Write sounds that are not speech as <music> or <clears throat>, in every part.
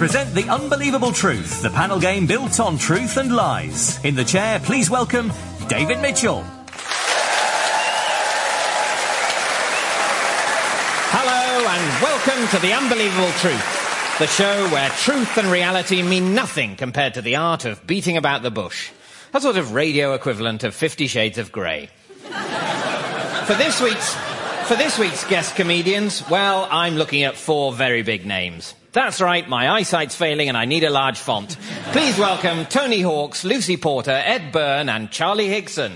present The Unbelievable Truth, the panel game built on truth and lies. In the chair, please welcome David Mitchell. Hello and welcome to The Unbelievable Truth, the show where truth and reality mean nothing compared to the art of beating about the bush. A sort of radio equivalent of Fifty Shades of Grey. for this week's for this week's guest comedians, well, I'm looking at four very big names. That's right, my eyesight's failing and I need a large font. Please welcome Tony Hawks, Lucy Porter, Ed Byrne, and Charlie Higson.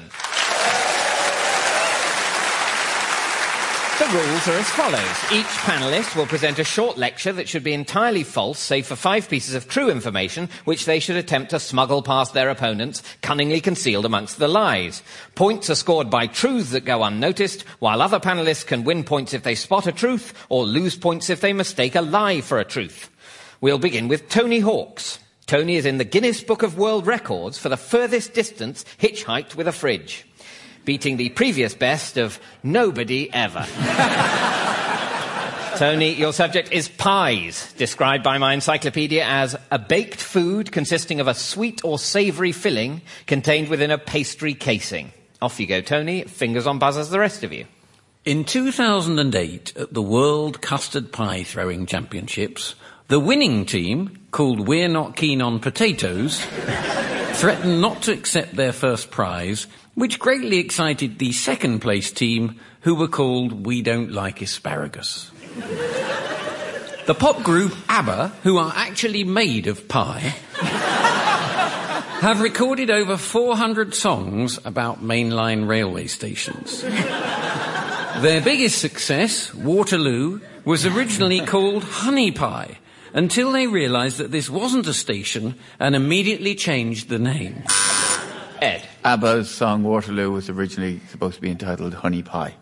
The rules are as follows. Each panelist will present a short lecture that should be entirely false, save for five pieces of true information, which they should attempt to smuggle past their opponents, cunningly concealed amongst the lies. Points are scored by truths that go unnoticed, while other panelists can win points if they spot a truth, or lose points if they mistake a lie for a truth. We'll begin with Tony Hawks. Tony is in the Guinness Book of World Records for the furthest distance hitchhiked with a fridge beating the previous best of nobody ever. <laughs> Tony, your subject is pies, described by my encyclopedia as a baked food consisting of a sweet or savoury filling contained within a pastry casing. Off you go, Tony. Fingers on buzzers, the rest of you. In 2008, at the World Custard Pie Throwing Championships, the winning team, called We're Not Keen on Potatoes, <laughs> threatened not to accept their first prize which greatly excited the second place team, who were called We Don't Like Asparagus. the pop group ABBA, who are actually made of pie, have recorded over 400 songs about mainline railway stations. Their biggest success, Waterloo, was originally called Honey Pie until they realized that this wasn't a station and immediately changed the name. Ed. ABBA's song Waterloo was originally supposed to be entitled Honey Pie.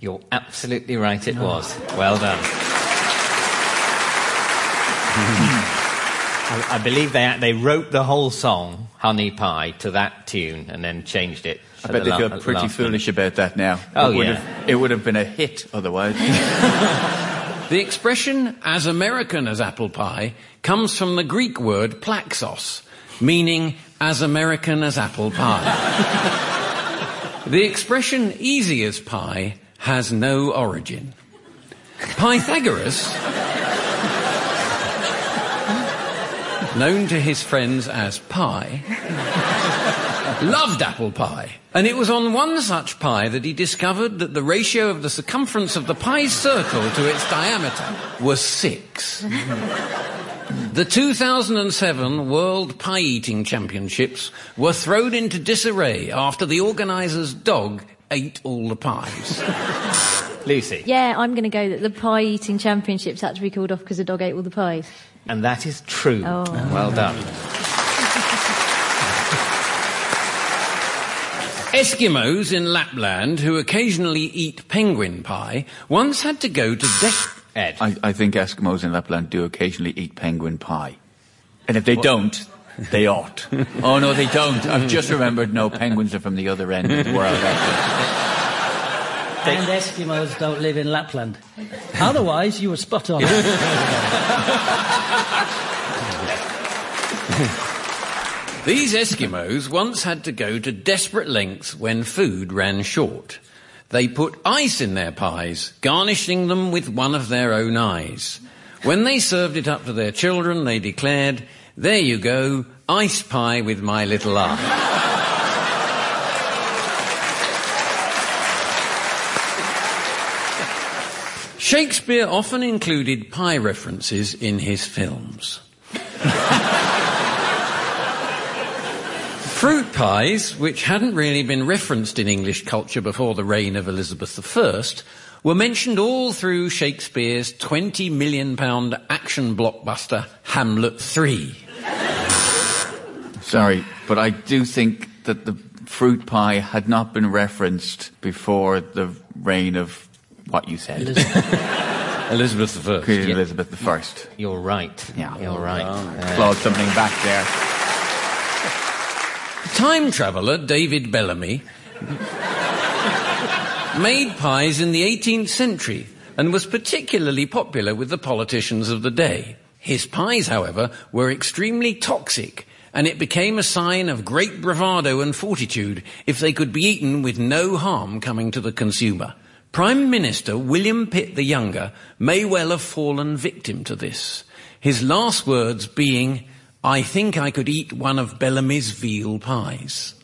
You're absolutely right, it was. Well done. <laughs> I, I, believe they, they wrote the whole song, Honey Pie, to that tune and then changed it. I bet they la- feel uh, pretty foolish minute. about that now. Oh, it would yeah. Have, it would have been a hit otherwise. <laughs> the expression as American as apple pie comes from the Greek word plaxos, meaning as American as apple pie. the expression easy as pie has no origin. Pythagoras, known to his friends as Pie, loved apple pie. And it was on one such pie that he discovered that the ratio of the circumference of the pie circle to its diameter was six. The 2007 World Pie Eating Championships were thrown into disarray after the organiser's dog ate all the pies. <laughs> Lucy. Yeah, I'm going to go that the pie eating championships had to be called off because the dog ate all the pies. And that is true. Oh. Well done. <laughs> Eskimos in Lapland who occasionally eat penguin pie once had to go to death. Ed. I, I, think Eskimos in Lapland do occasionally eat penguin pie. And if they what? don't, they ought. <laughs> oh no, they don't. I've just remembered no, penguins are from the other end of the world. <laughs> and Eskimos don't live in Lapland. Otherwise, you were spot on. <laughs> These Eskimos once had to go to desperate lengths when food ran short. They put ice in their pies, garnishing them with one of their own eyes. When they served it up to their children, they declared, There you go, ice pie with my little eye. Shakespeare often included pie references in his films. <laughs> Fruit pies, which hadn't really been referenced in English culture before the reign of Elizabeth I, were mentioned all through Shakespeare's 20 million pound action blockbuster Hamlet 3. <laughs> Sorry, but I do think that the fruit pie had not been referenced before the reign of what you said. Elizabeth, <laughs> Elizabeth I. Queen Elizabeth I. You're right. Yeah. You're right. Oh, uh, Clawed something back there. Time traveller David Bellamy made pies in the 18th century and was particularly popular with the politicians of the day. His pies, however, were extremely toxic, and it became a sign of great bravado and fortitude if they could be eaten with no harm coming to the consumer. Prime Minister William Pitt the Younger may well have fallen victim to this. His last words being, I think I could eat one of Bellamy's veal pies.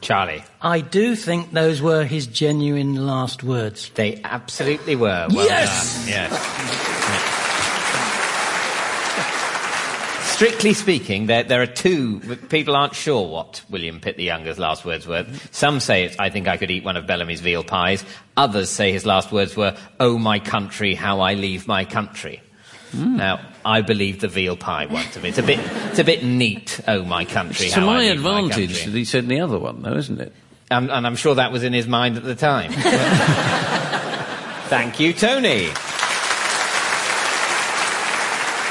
Charlie. I do think those were his genuine last words. They absolutely were. Well Yes! done. Yes. Strictly speaking, there, there are two. People aren't sure what William Pitt the Younger's last words were. Some say it's, I think I could eat one of Bellamy's veal pies. Others say his last words were, Oh, my country, how I leave my country. Now, I believe the veal pie one to me. It's a bit, it's a bit neat. Oh, my country, It's to my leave my advantage country. that he said the other one, though, isn't it? Um, and I'm sure that was in his mind at the time. <laughs> Thank you, Tony.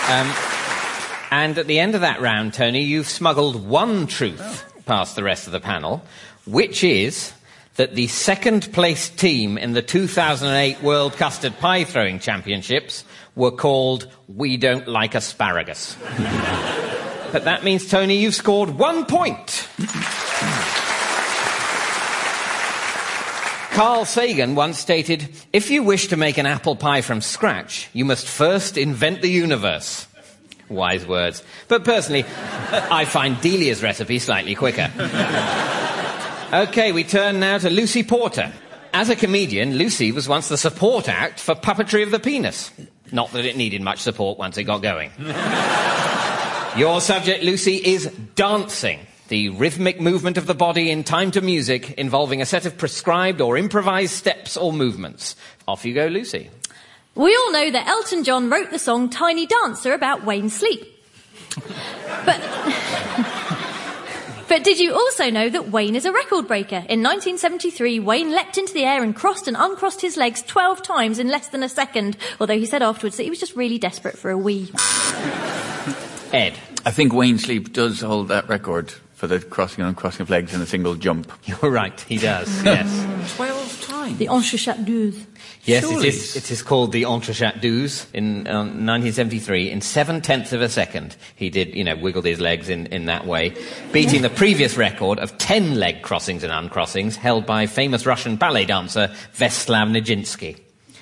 Um, and at the end of that round, Tony, you've smuggled one truth past the rest of the panel, which is that the second place team in the 2008 World Custard Pie Throwing Championships were called We Don't Like Asparagus. <laughs> but that means, Tony, you've scored one point. Carl Sagan once stated, if you wish to make an apple pie from scratch, you must first invent the universe. Wise words. But personally, I find Delia's recipe slightly quicker. Okay, we turn now to Lucy Porter. As a comedian, Lucy was once the support act for Puppetry of the Penis. Not that it needed much support once it got going. <laughs> Your subject, Lucy, is dancing. The rhythmic movement of the body in time to music involving a set of prescribed or improvised steps or movements. Off you go, Lucy. We all know that Elton John wrote the song Tiny Dancer about Wayne Sleep. But, but did you also know that Wayne is a record breaker? In 1973, Wayne leapt into the air and crossed and uncrossed his legs 12 times in less than a second, although he said afterwards that he was just really desperate for a wee. <laughs> Ed. I think Wayne Sleep does hold that record for the crossing and uncrossing of legs in a single jump. You're right, he does, <laughs> yes. Twelve times. The Entrechat Yes, it is, it is called the Entrechat douze in um, 1973. In seven tenths of a second, he did, you know, wiggled his legs in, in that way, beating the previous record of ten leg crossings and uncrossings held by famous Russian ballet dancer Vaslav Nijinsky,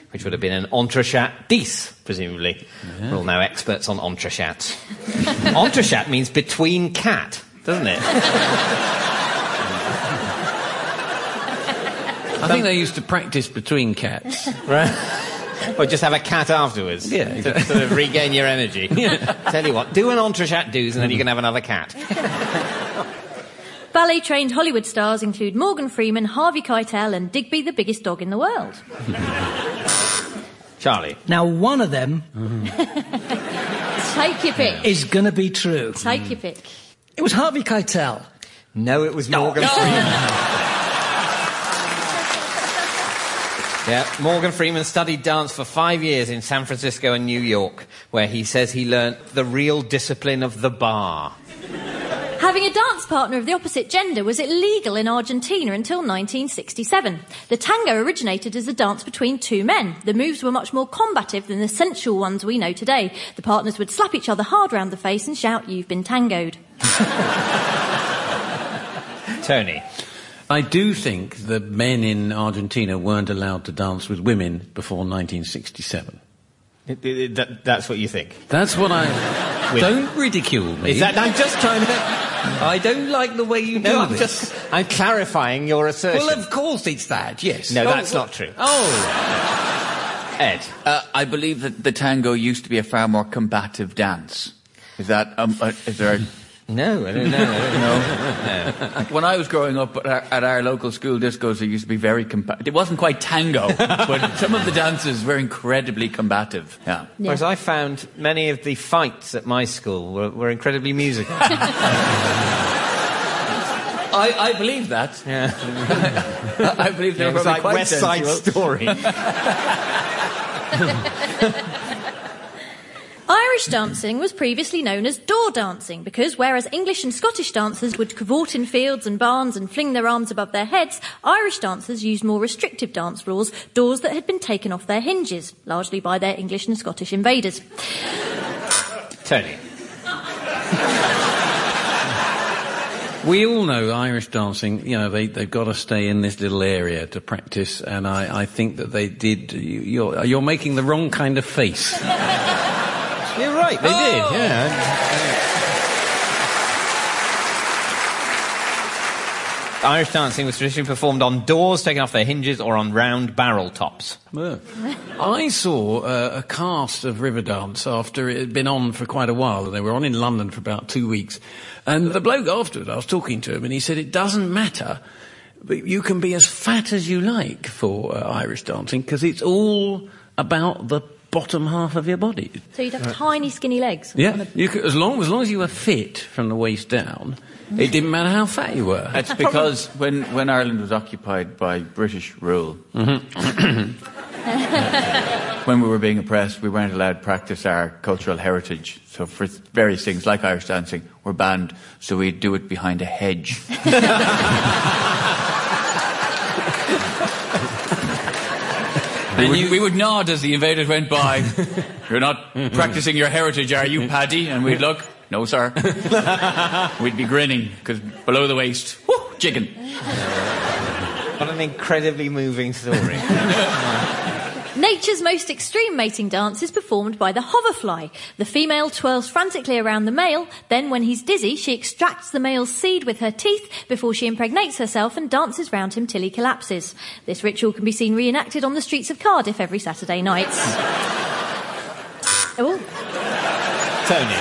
which would have been an Entrechat dix, presumably. We're all now experts on Entrechats. <laughs> Entrechat means between cat, doesn't it? <laughs> I think they used to practice between cats. <laughs> Right. Or just have a cat afterwards. Yeah, To exactly. sort of regain your energy. <laughs> Tell you what, do an entrechat douze and then you can have another cat. <laughs> Ballet trained Hollywood stars include Morgan Freeman, Harvey Keitel, and Digby, the biggest dog in the world. Charlie. Now, one of them Take your pick. is going to be true. Take your pick. It was Harvey Keitel. No, it was Morgan Freeman. Yeah, Morgan Freeman studied dance for five years in San Francisco and New York, where he says he learnt the real discipline of the bar. Having a dance partner of the opposite gender was illegal in Argentina until 1967. The tango originated as a dance between two men. The moves were much more combative than the sensual ones we know today. The partners would slap each other hard round the face and shout, You've been tangoed. <laughs> Tony. I do think that men in Argentina weren't allowed to dance with women before 1967. It- it- that- that's what you think. That's what I. With- don't ridicule me. Is that, I'm just trying to. I don't like the way you do I'm this. just. I'm clarifying your assertion. Well, of course it's that. Yes. No, Oh, that's well- not true. Oh, Ed. Uh, I believe that the tango used to be a far more combative dance. Is that, um, uh, is there a, No, I don't know. I don't know. <laughs> when I was growing up at our, at our local school discos, it used to be very combative. It wasn't quite tango, <laughs> but some of the dances were incredibly combative. Yeah. Whereas I found many of the fights at my school were, were incredibly musical. <laughs> I, I believe that. Yeah. I believe they It were was like quite West Side sensual. Story. Irish dancing was previously known as door dancing because whereas English and Scottish dancers would cavort in fields and barns and fling their arms above their heads, Irish dancers used more restrictive dance rules, doors that had been taken off their hinges, largely by their English and Scottish invaders. Tony. We all know Irish dancing, you know, they, they've got to stay in this little area to practice, and I, I think that they did. you- You're, you're making the wrong kind of face. You're right, they did, yeah. Irish dancing was traditionally performed on doors taken off their hinges or on round barrel tops. I saw uh, a cast of Riverdance after it had been on for quite a while, and they were on in London for about two weeks. And the bloke afterward, I was talking to him, and he said it doesn't matter, but you can be as fat as you like for uh, Irish dancing because it's all about the bottom half of your body. So you'd have tiny, skinny legs. Yeah, you could, as long as long as you were fit from the waist down, it didn't matter how fat you were. That's because when, when Ireland was occupied by British rule, mm-hmm. <coughs> <coughs> when we were being oppressed, we weren't allowed to practice our cultural heritage. So for various things, like Irish dancing, we're banned. So we do it behind a hedge. <laughs> we, would, we would nod as the invaders went by. <laughs> You're not practicing your heritage, are you, Paddy? And we'd look. No, sir. <laughs> We'd be grinning because below the waist, whoo, chicken. What an incredibly moving story. <laughs> Nature's most extreme mating dance is performed by the hoverfly. The female twirls frantically around the male, then when he's dizzy, she extracts the male's seed with her teeth before she impregnates herself and dances round him till he collapses. This ritual can be seen reenacted on the streets of Cardiff every Saturday night. <laughs> oh, Tony.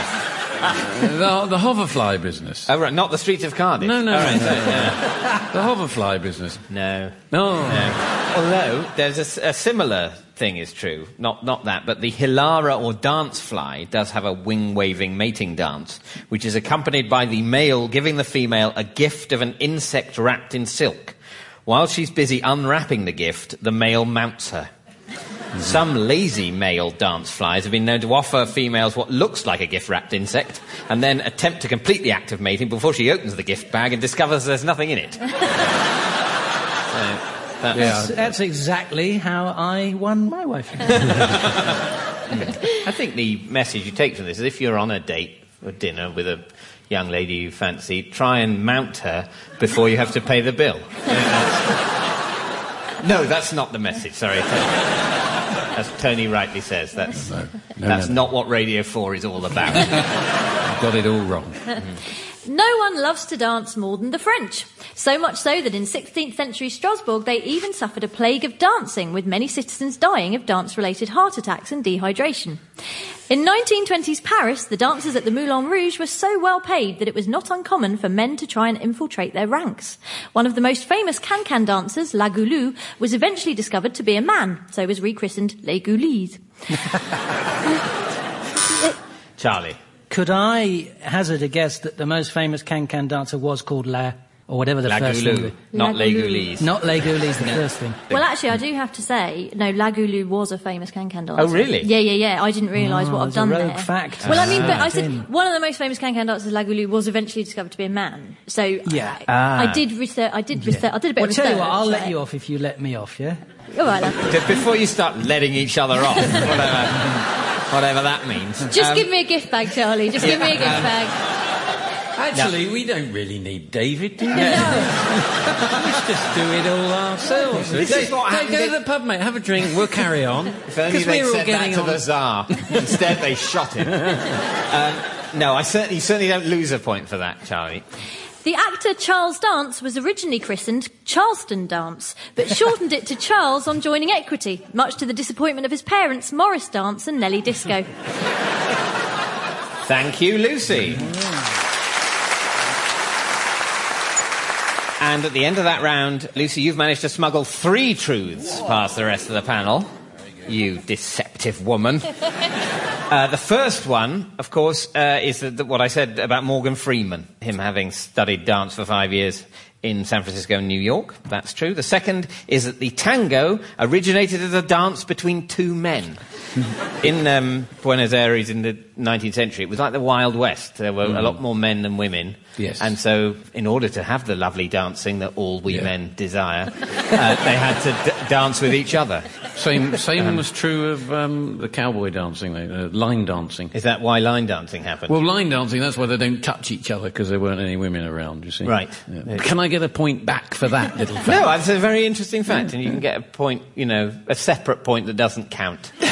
the, the hoverfly business. Oh, right, not the streets of Cardiff. No, no, oh, All right, no. so, yeah. The hoverfly business. No. No. No. Although there's a similar thing is true. Not not that, but the hilara or dance fly does have a wing waving mating dance, which is accompanied by the male giving the female a gift of an insect wrapped in silk. While she's busy unwrapping the gift, the male mounts her. Hmm. Some lazy male dance flies have been known to offer females what looks like a gift wrapped insect and then attempt to complete the act of mating before she opens the gift bag and discovers there's nothing in it. <laughs> So, that's- That's, that's exactly how I won my wife. <laughs> I think the message you take from this is if you're on a date or dinner with a young lady you fancy, try and mount her before you have to pay the bill. <laughs> no, that's not the message. Sorry. As Tony rightly says, that's, no, that's no. not what Radio 4 is all about. <laughs> Got it all wrong. Mm. No one loves to dance more than the French. So much so that in 16th century Strasbourg they even suffered a plague of dancing, with many citizens dying of dance related heart attacks and dehydration. In 1920s Paris, the dancers at the Moulin Rouge were so well paid that it was not uncommon for men to try and infiltrate their ranks. One of the most famous can-can dancers, La Goulue, was eventually discovered to be a man, so was rechristened Les Goulies. <laughs> Charlie. Could I hazard a guess that the most famous can-can dancer was called La, or whatever the La first thing? Not La Les Goulou. Not Les Goulies, the first thing. Well, actually, I do have to say, no, La Goulue was a famous can-can dancer. Oh, really? Yeah, yeah, yeah. I didn't realise what Oh, I've it's a done rogue there. fact. Well, I mean, but I Ah. said In. one of the most famous can-can dancers, La Goulue, was eventually discovered to be a man. So Yeah. I, Ah. I did research. I did research. I did a bit Well, of tell you what, I'll let you off if you let me off, yeah? All right, then. Just before you start letting each other off, <laughs> whatever, whatever that means. Just Um, give me a gift bag, Charlie. Just give me a gift um, bag. Actually, we don't really need David, do we? Let's <laughs> just do it all ourselves. This is what Go- happened Go to the pub, mate. Have a drink. We'll carry on. <laughs> If only Because they we're all said that getting to on. the Tsar. <laughs> Instead, they shot him. um, no, I certainly, you certainly don't lose a point for that, Charlie. The actor Charles Dance was originally christened Charleston Dance, but shortened it to Charles on joining Equity, much to the disappointment of his parents, Morris Dance and Nellie Disco. Thank you, Lucy. And at the end of that round, Lucy, you've managed to smuggle three truths past the rest of the panel. You deceptive woman. Uh, the first one, of course, uh, is the, the, what I said about Morgan Freeman, him having studied dance for five years in San Francisco and New York. That's true. The second is that the tango originated as a dance between two men. <laughs> in um, Buenos Aires in the 19th century, it was like the Wild West. There were a lot more men than women. Yes. And so, in order to have the lovely dancing that all we Yeah. men desire, uh, they had to d- dance with each other. Same, <laughs> same was true of um, the cowboy dancing, uh, line dancing. Is that why line dancing happened? Well, line dancing, that's why they don't touch each other because there weren't any women around, you see. Right. Yeah. Can I get a point back for that <laughs> little fact? no, that's a very interesting fact, and you can get a point, you know, a separate point that doesn't count. <laughs> um,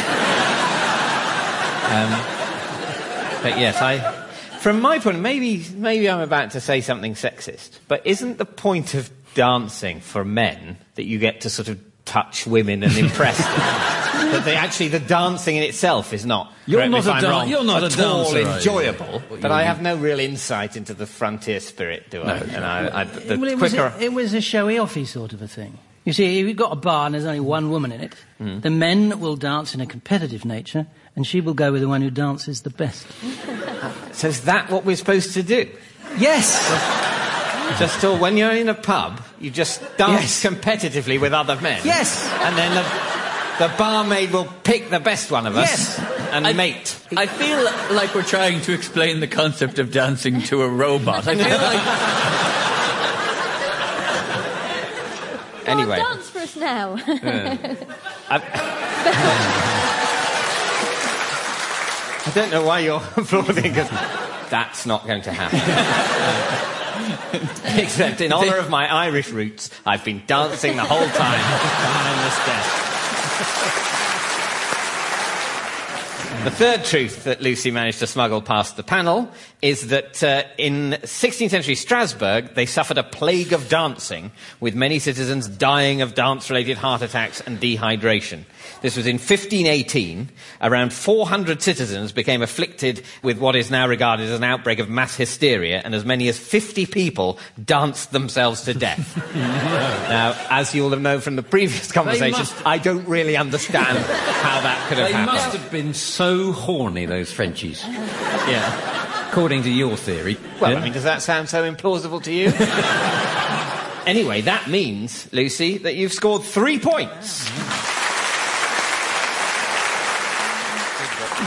but yes, I, from my point, maybe, maybe I'm about to say something sexist, but isn't the point of dancing for men that you get to sort of touch women and impress them. <laughs> that they actually the dancing in itself is not. You're not a, dan- you're not at a all dancer, enjoyable. But I have no real insight into the frontier spirit, do I? No. And I, I the well, it, was quicker. a, it was a showy offy sort of a thing. You see, if you've got a bar and there's only one woman in it, hmm. the men will dance in a competitive nature, and she will go with the one who dances the best. so is that what we're supposed to do? Yes. Just so when you're in a pub, you just dance Yes. competitively with other men. Yes. And then the, the barmaid will pick the best one of us Yes. and I- mate. I feel like we're trying to explain the concept of dancing to a robot. I feel like <laughs> Anyway. Go on, dance for us now. I don't know why you're <laughs> applauding because that's not going to happen. <laughs> <laughs> Except in honour of my Irish roots, I've been dancing the whole time behind this desk. The third truth that Lucy managed to smuggle past the panel is that uh, in 16th century Strasbourg, they suffered a plague of dancing, with many citizens dying of dance related heart attacks and dehydration. This was in 1518. Around 400 citizens became afflicted with what is now regarded as an outbreak of mass hysteria, and as many as 50 people danced themselves to death. <laughs> now, as you'll have known from the previous conversation, must- I don't really understand how that could have They happened. must have been so horny, those Frenchies, Yeah. according to your theory. Well, Yeah? I mean, does that sound so implausible to you? <laughs> anyway, that means, Lucy, that you've scored three points.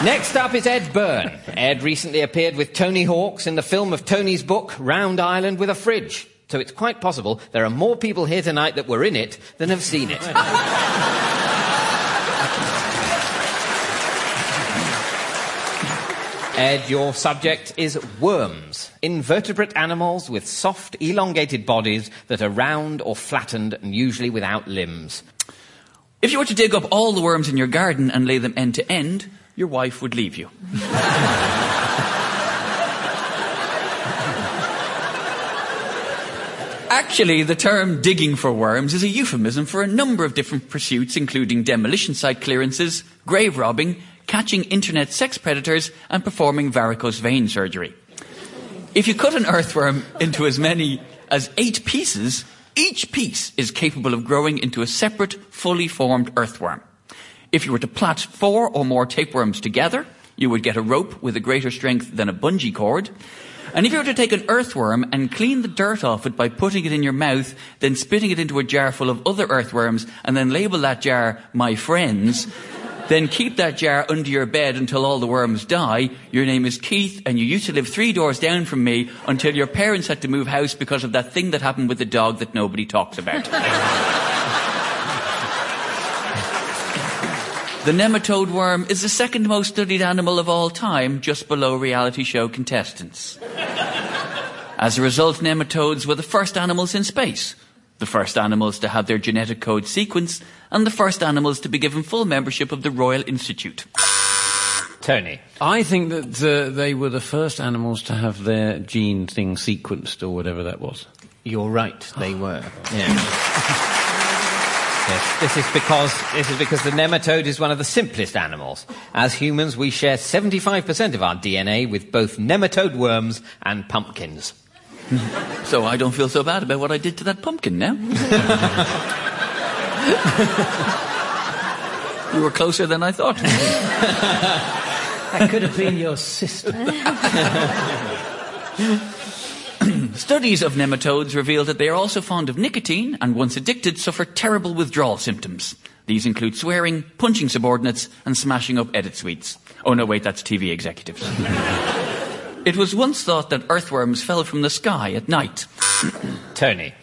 Next up is Ed Byrne. Ed recently appeared with Tony Hawks in the film of Tony's book, Round Ireland with a Fridge. So it's quite possible there are more people here tonight that were in it than have seen it. <laughs> Ed, your subject is worms. Invertebrate animals with soft, elongated bodies that are round or flattened and usually without limbs. if you were to dig up all the worms in your garden and lay them end to end, your wife would leave you. Actually, the term digging for worms is a euphemism for a number of different pursuits, including demolition site clearances, grave robbing, catching internet sex predators, and performing varicose vein surgery. If you cut an earthworm into as many as eight pieces, each piece is capable of growing into a separate, fully formed earthworm. If you were to plait four or more tapeworms together, you would get a rope with a greater strength than a bungee cord. And if you were to take an earthworm and clean the dirt off it by putting it in your mouth, then spitting it into a jar full of other earthworms, and then label that jar my friends, then keep that jar under your bed until all the worms die. Your name is Keith, and you used to live three doors down from me until your parents had to move house because of that thing that happened with the dog that nobody talks about. The nematode worm is the second most studied animal of all time, just below reality show contestants. As a result, nematodes were the first animals in space, the first animals to have their genetic code sequenced, and the first animals to be given full membership of the Royal Institute. Tony. I think that uh, they were the first animals to have their gene thing sequenced or whatever that was. You're right, they were. Yeah. Yes, this is because this is because the nematode is one of the simplest animals. As humans, we share 75% of our DNA with both nematode worms and pumpkins. <laughs> So I don't feel so bad about what I did to that pumpkin now. <laughs> you were closer than I thought. That could have been your sister. <laughs> Studies of nematodes reveal that they are also fond of nicotine and, once addicted, suffer terrible withdrawal symptoms. These include swearing, punching subordinates, and smashing up edit suites. Oh no, wait, that's TV executives. It was once thought that earthworms fell from the sky at night. <clears throat> Tony.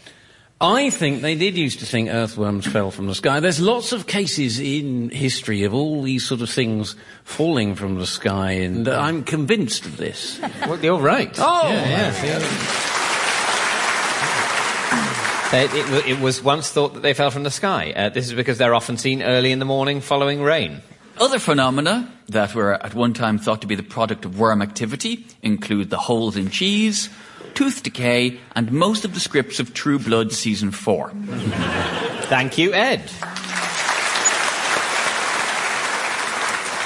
I think they did used to think earthworms fell from the sky. There's lots of cases in history of all these sort of things falling from the sky, and uh, I'm convinced of this. <laughs> Well, you're right. Oh! yeah, yeah. They- It, wa- it was once thought that they fell from the sky. Uh, this is because they're often seen early in the morning following rain. Other phenomena that were at one time thought to be the product of worm activity include the holes in cheese, tooth decay, and most of the scripts of True Blood season 4. Thank you, Ed.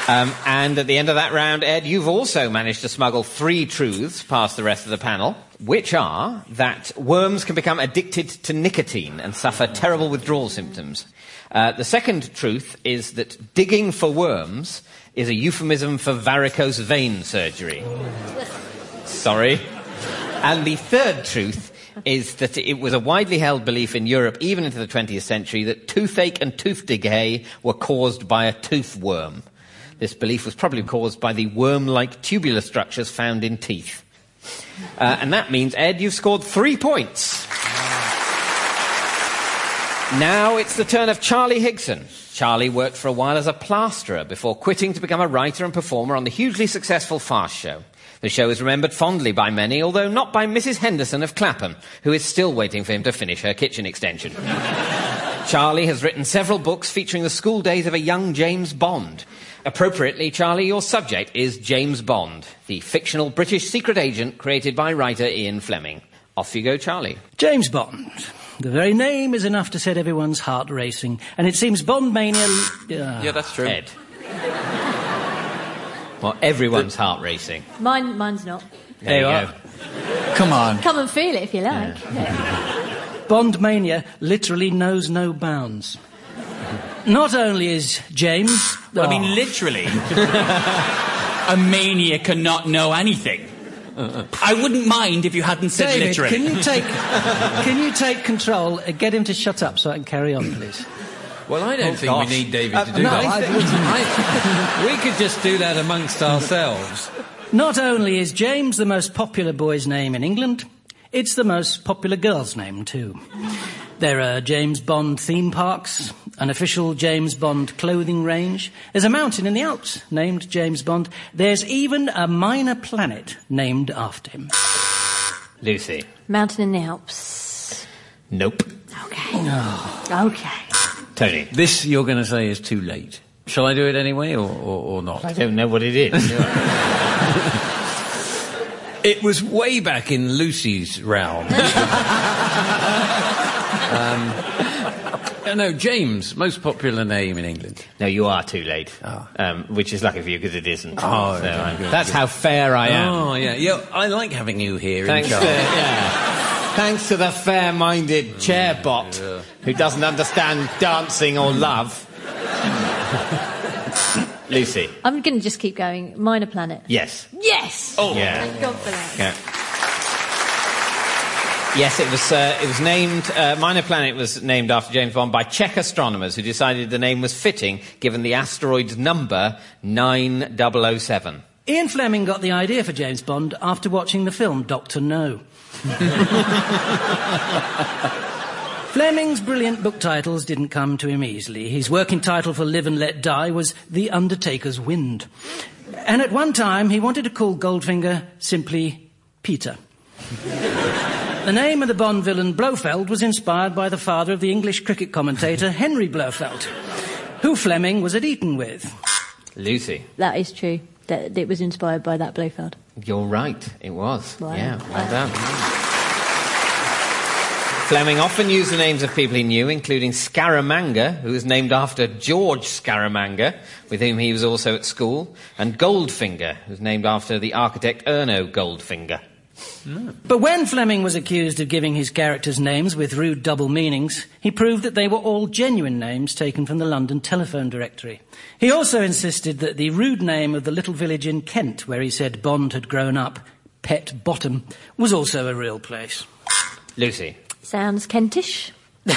Um, and at the end of that round, Ed, you've also managed to smuggle three truths past the rest of the panel, which are that worms can become addicted to nicotine and suffer terrible withdrawal symptoms. Uh, the second truth is that digging for worms is a euphemism for varicose vein surgery. Sorry. And the third truth is that it was a widely held belief in Europe, even into the 20th century, that toothache and tooth decay were caused by a tooth worm. This belief was probably caused by the worm-like tubular structures found in teeth. Uh, and that means, Ed, you've scored three points. Now it's the turn of Charlie Higson. Charlie worked for a while as a plasterer before quitting to become a writer and performer on the hugely successful Fast Show. The show is remembered fondly by many, although not by Mrs. Henderson of Clapham, who is still waiting for him to finish her kitchen extension. <laughs> Charlie has written several books featuring the school days of a young James Bond. Appropriately, Charlie, your subject is James Bond, the fictional British secret agent created by writer Ian Fleming. Off you go, Charlie. James Bond. The very name is enough to set everyone's heart racing, and it seems Bond mania. Uh, Yeah, that's true. Ed. <laughs> well, everyone's heart racing. Mine, mine's not. There you There you go. Come on. Come and feel it if you like. <laughs> Yeah. Bond mania literally knows no bounds. Not only is James. Well, I Oh. mean, literally. <laughs> a mania cannot know anything. I wouldn't mind if you hadn't said David, literally. can you <laughs> take can you take control and get him to shut up so I can carry on, please? Well, I don't think gosh. we need David Uh, to do no, that. I I- we could just do that amongst ourselves. Not only is James the most popular boy's name in England, it's the most popular girl's name too. There are James Bond theme parks, an official James Bond clothing range. There's a mountain in the Alps named James Bond. There's even a minor planet named after him. Lucy. Mountain in the Alps. Nope. Okay. Okay. Tony. This you're going to say is too late. Shall I do it anyway, or, or, or not? I don't know what it is. <laughs> <laughs> It was way back in Lucy's realm. <laughs> um, uh, no, James, most popular name in England. no, you are too late. Oh. Um, which is lucky for you because it isn't. Oh, So, okay, good, that's good. how fair I am. Oh, yeah, yeah. I like having you here Thanks in to, yeah. Thanks to the fair-minded chair bot who doesn't understand dancing or love. Lucy. I'm going to just keep going. Minor planet. Yes. Yes! Oh. Yeah. Thank God for that. Yeah. Yes, it was. Uh, it was named. Uh, Minor Planet was named after James Bond by Czech astronomers who decided the name was fitting given the asteroid's number 9007. Ian Fleming got the idea for James Bond after watching the film Doctor No. <laughs> Fleming's brilliant book titles didn't come to him easily. His working title for Live and Let Die was The Undertaker's Wind. And at one time, he wanted to call Goldfinger simply Peter. <laughs> the name of the Bond villain Blofeld was inspired by the father of the English cricket commentator Henry Blofeld, who Fleming was at Eton with. Lucy, That is true. That it was inspired by that Blofeld. you're right. It was. Wow. Yeah. Well done. Fleming often used the names of people he knew, including Scaramanga, who was named after George Scaramanga, with whom he was also at school, and Goldfinger, who was named after the architect Erno Goldfinger. But when Fleming was accused of giving his characters names with rude double meanings, he proved that they were all genuine names taken from the London telephone directory. He also insisted that the rude name of the little village in Kent, where he said Bond had grown up, Pett Bottom, was also a real place. Lucy. Sounds Kentish. Leave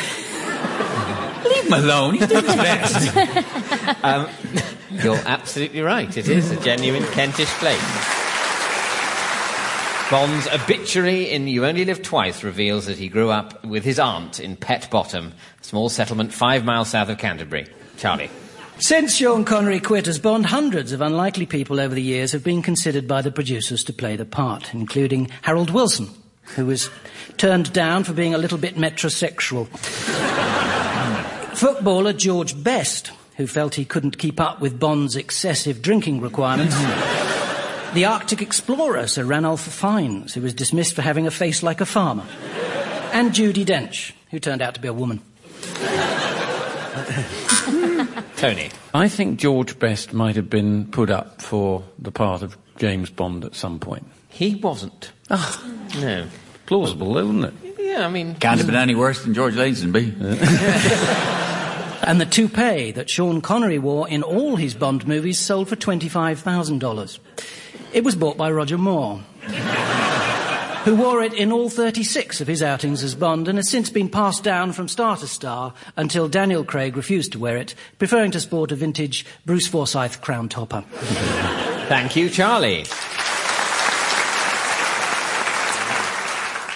him alone. He's doing his best. <laughs> Um, <laughs> you're absolutely right. It is a genuine Kentish place. Bond's obituary in You Only Live Twice reveals that he grew up with his aunt in Pett Bottom, a small settlement five miles south of Canterbury. Charlie. Since Sean Connery quit as Bond, hundreds of unlikely people over the years have been considered by the producers to play the part, including Harold Wilson, who was turned down for being a little bit metrosexual. Footballer George Best, who felt he couldn't keep up with Bond's excessive drinking requirements. The Arctic explorer, Sir Ranulph Fiennes, who was dismissed for having a face like a farmer. And Judi Dench, who turned out to be a woman. Tony. I think George Best might have been put up for the part of James Bond at some point. He wasn't. Oh, No. plausible, isn't it? Yeah, I mean. Can't have been any worse than George Lazenby. <laughs> And the toupee that Sean Connery wore in all his Bond movies sold for $25,000. It was bought by Roger Moore, who wore it in all 36 of his outings as Bond and has since been passed down from star to star until Daniel Craig refused to wear it, preferring to sport a vintage Bruce Forsyth crown topper. <laughs> Thank you, Charlie.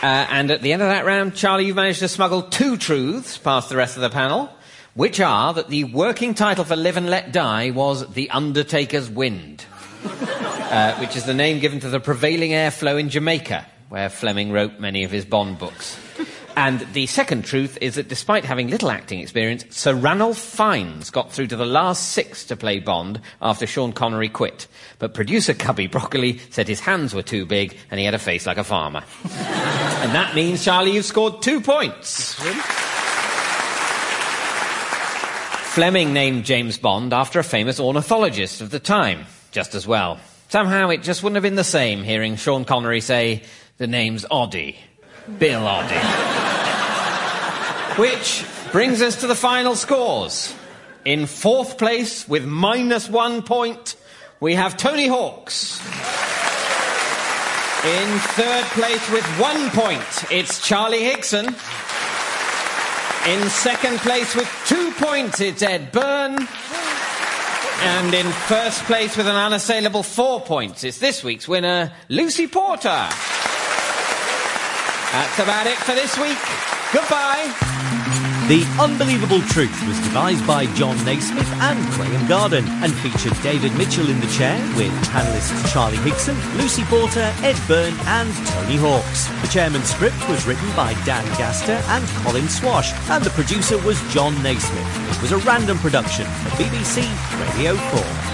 Uh, and at the end of that round, Charlie, you've managed to smuggle two truths past the rest of the panel, which are that the working title for Live and Let Die was The Undertaker's Wind, <laughs> uh, which is the name given to the prevailing airflow in Jamaica, where Fleming wrote many of his Bond books. And the second truth is that despite having little acting experience, Sir Ranulph Fiennes got through to the last six to play Bond after Sean Connery quit. But producer Cubby Broccoli said his hands were too big and he had a face like a farmer. <laughs> and that means, Charlie, you've scored two points. Fleming named James Bond after a famous ornithologist of the time, just as well. Somehow it just wouldn't have been the same hearing Sean Connery say, the name's Oddie. Bill Oddie. Which brings us to the final scores. In fourth place, with minus one point, we have Tony Hawks. In third place, with one point, it's Charlie Higson. In second place, with two points, it's Ed Byrne. And in first place, with an unassailable four points, it's this week's winner, Lucy Porter. That's about it for this week. Goodbye. The Unbelievable Truth was devised by Jon Naismith and Graham Garden and featured David Mitchell in the chair with panellists Charlie Higson, Lucy Porter, Ed Byrne and Tony Hawks. The chairman's script was written by Dan Gaster and Colin Swash and the producer was Jon Naismith. It was a random production for BBC Radio 4.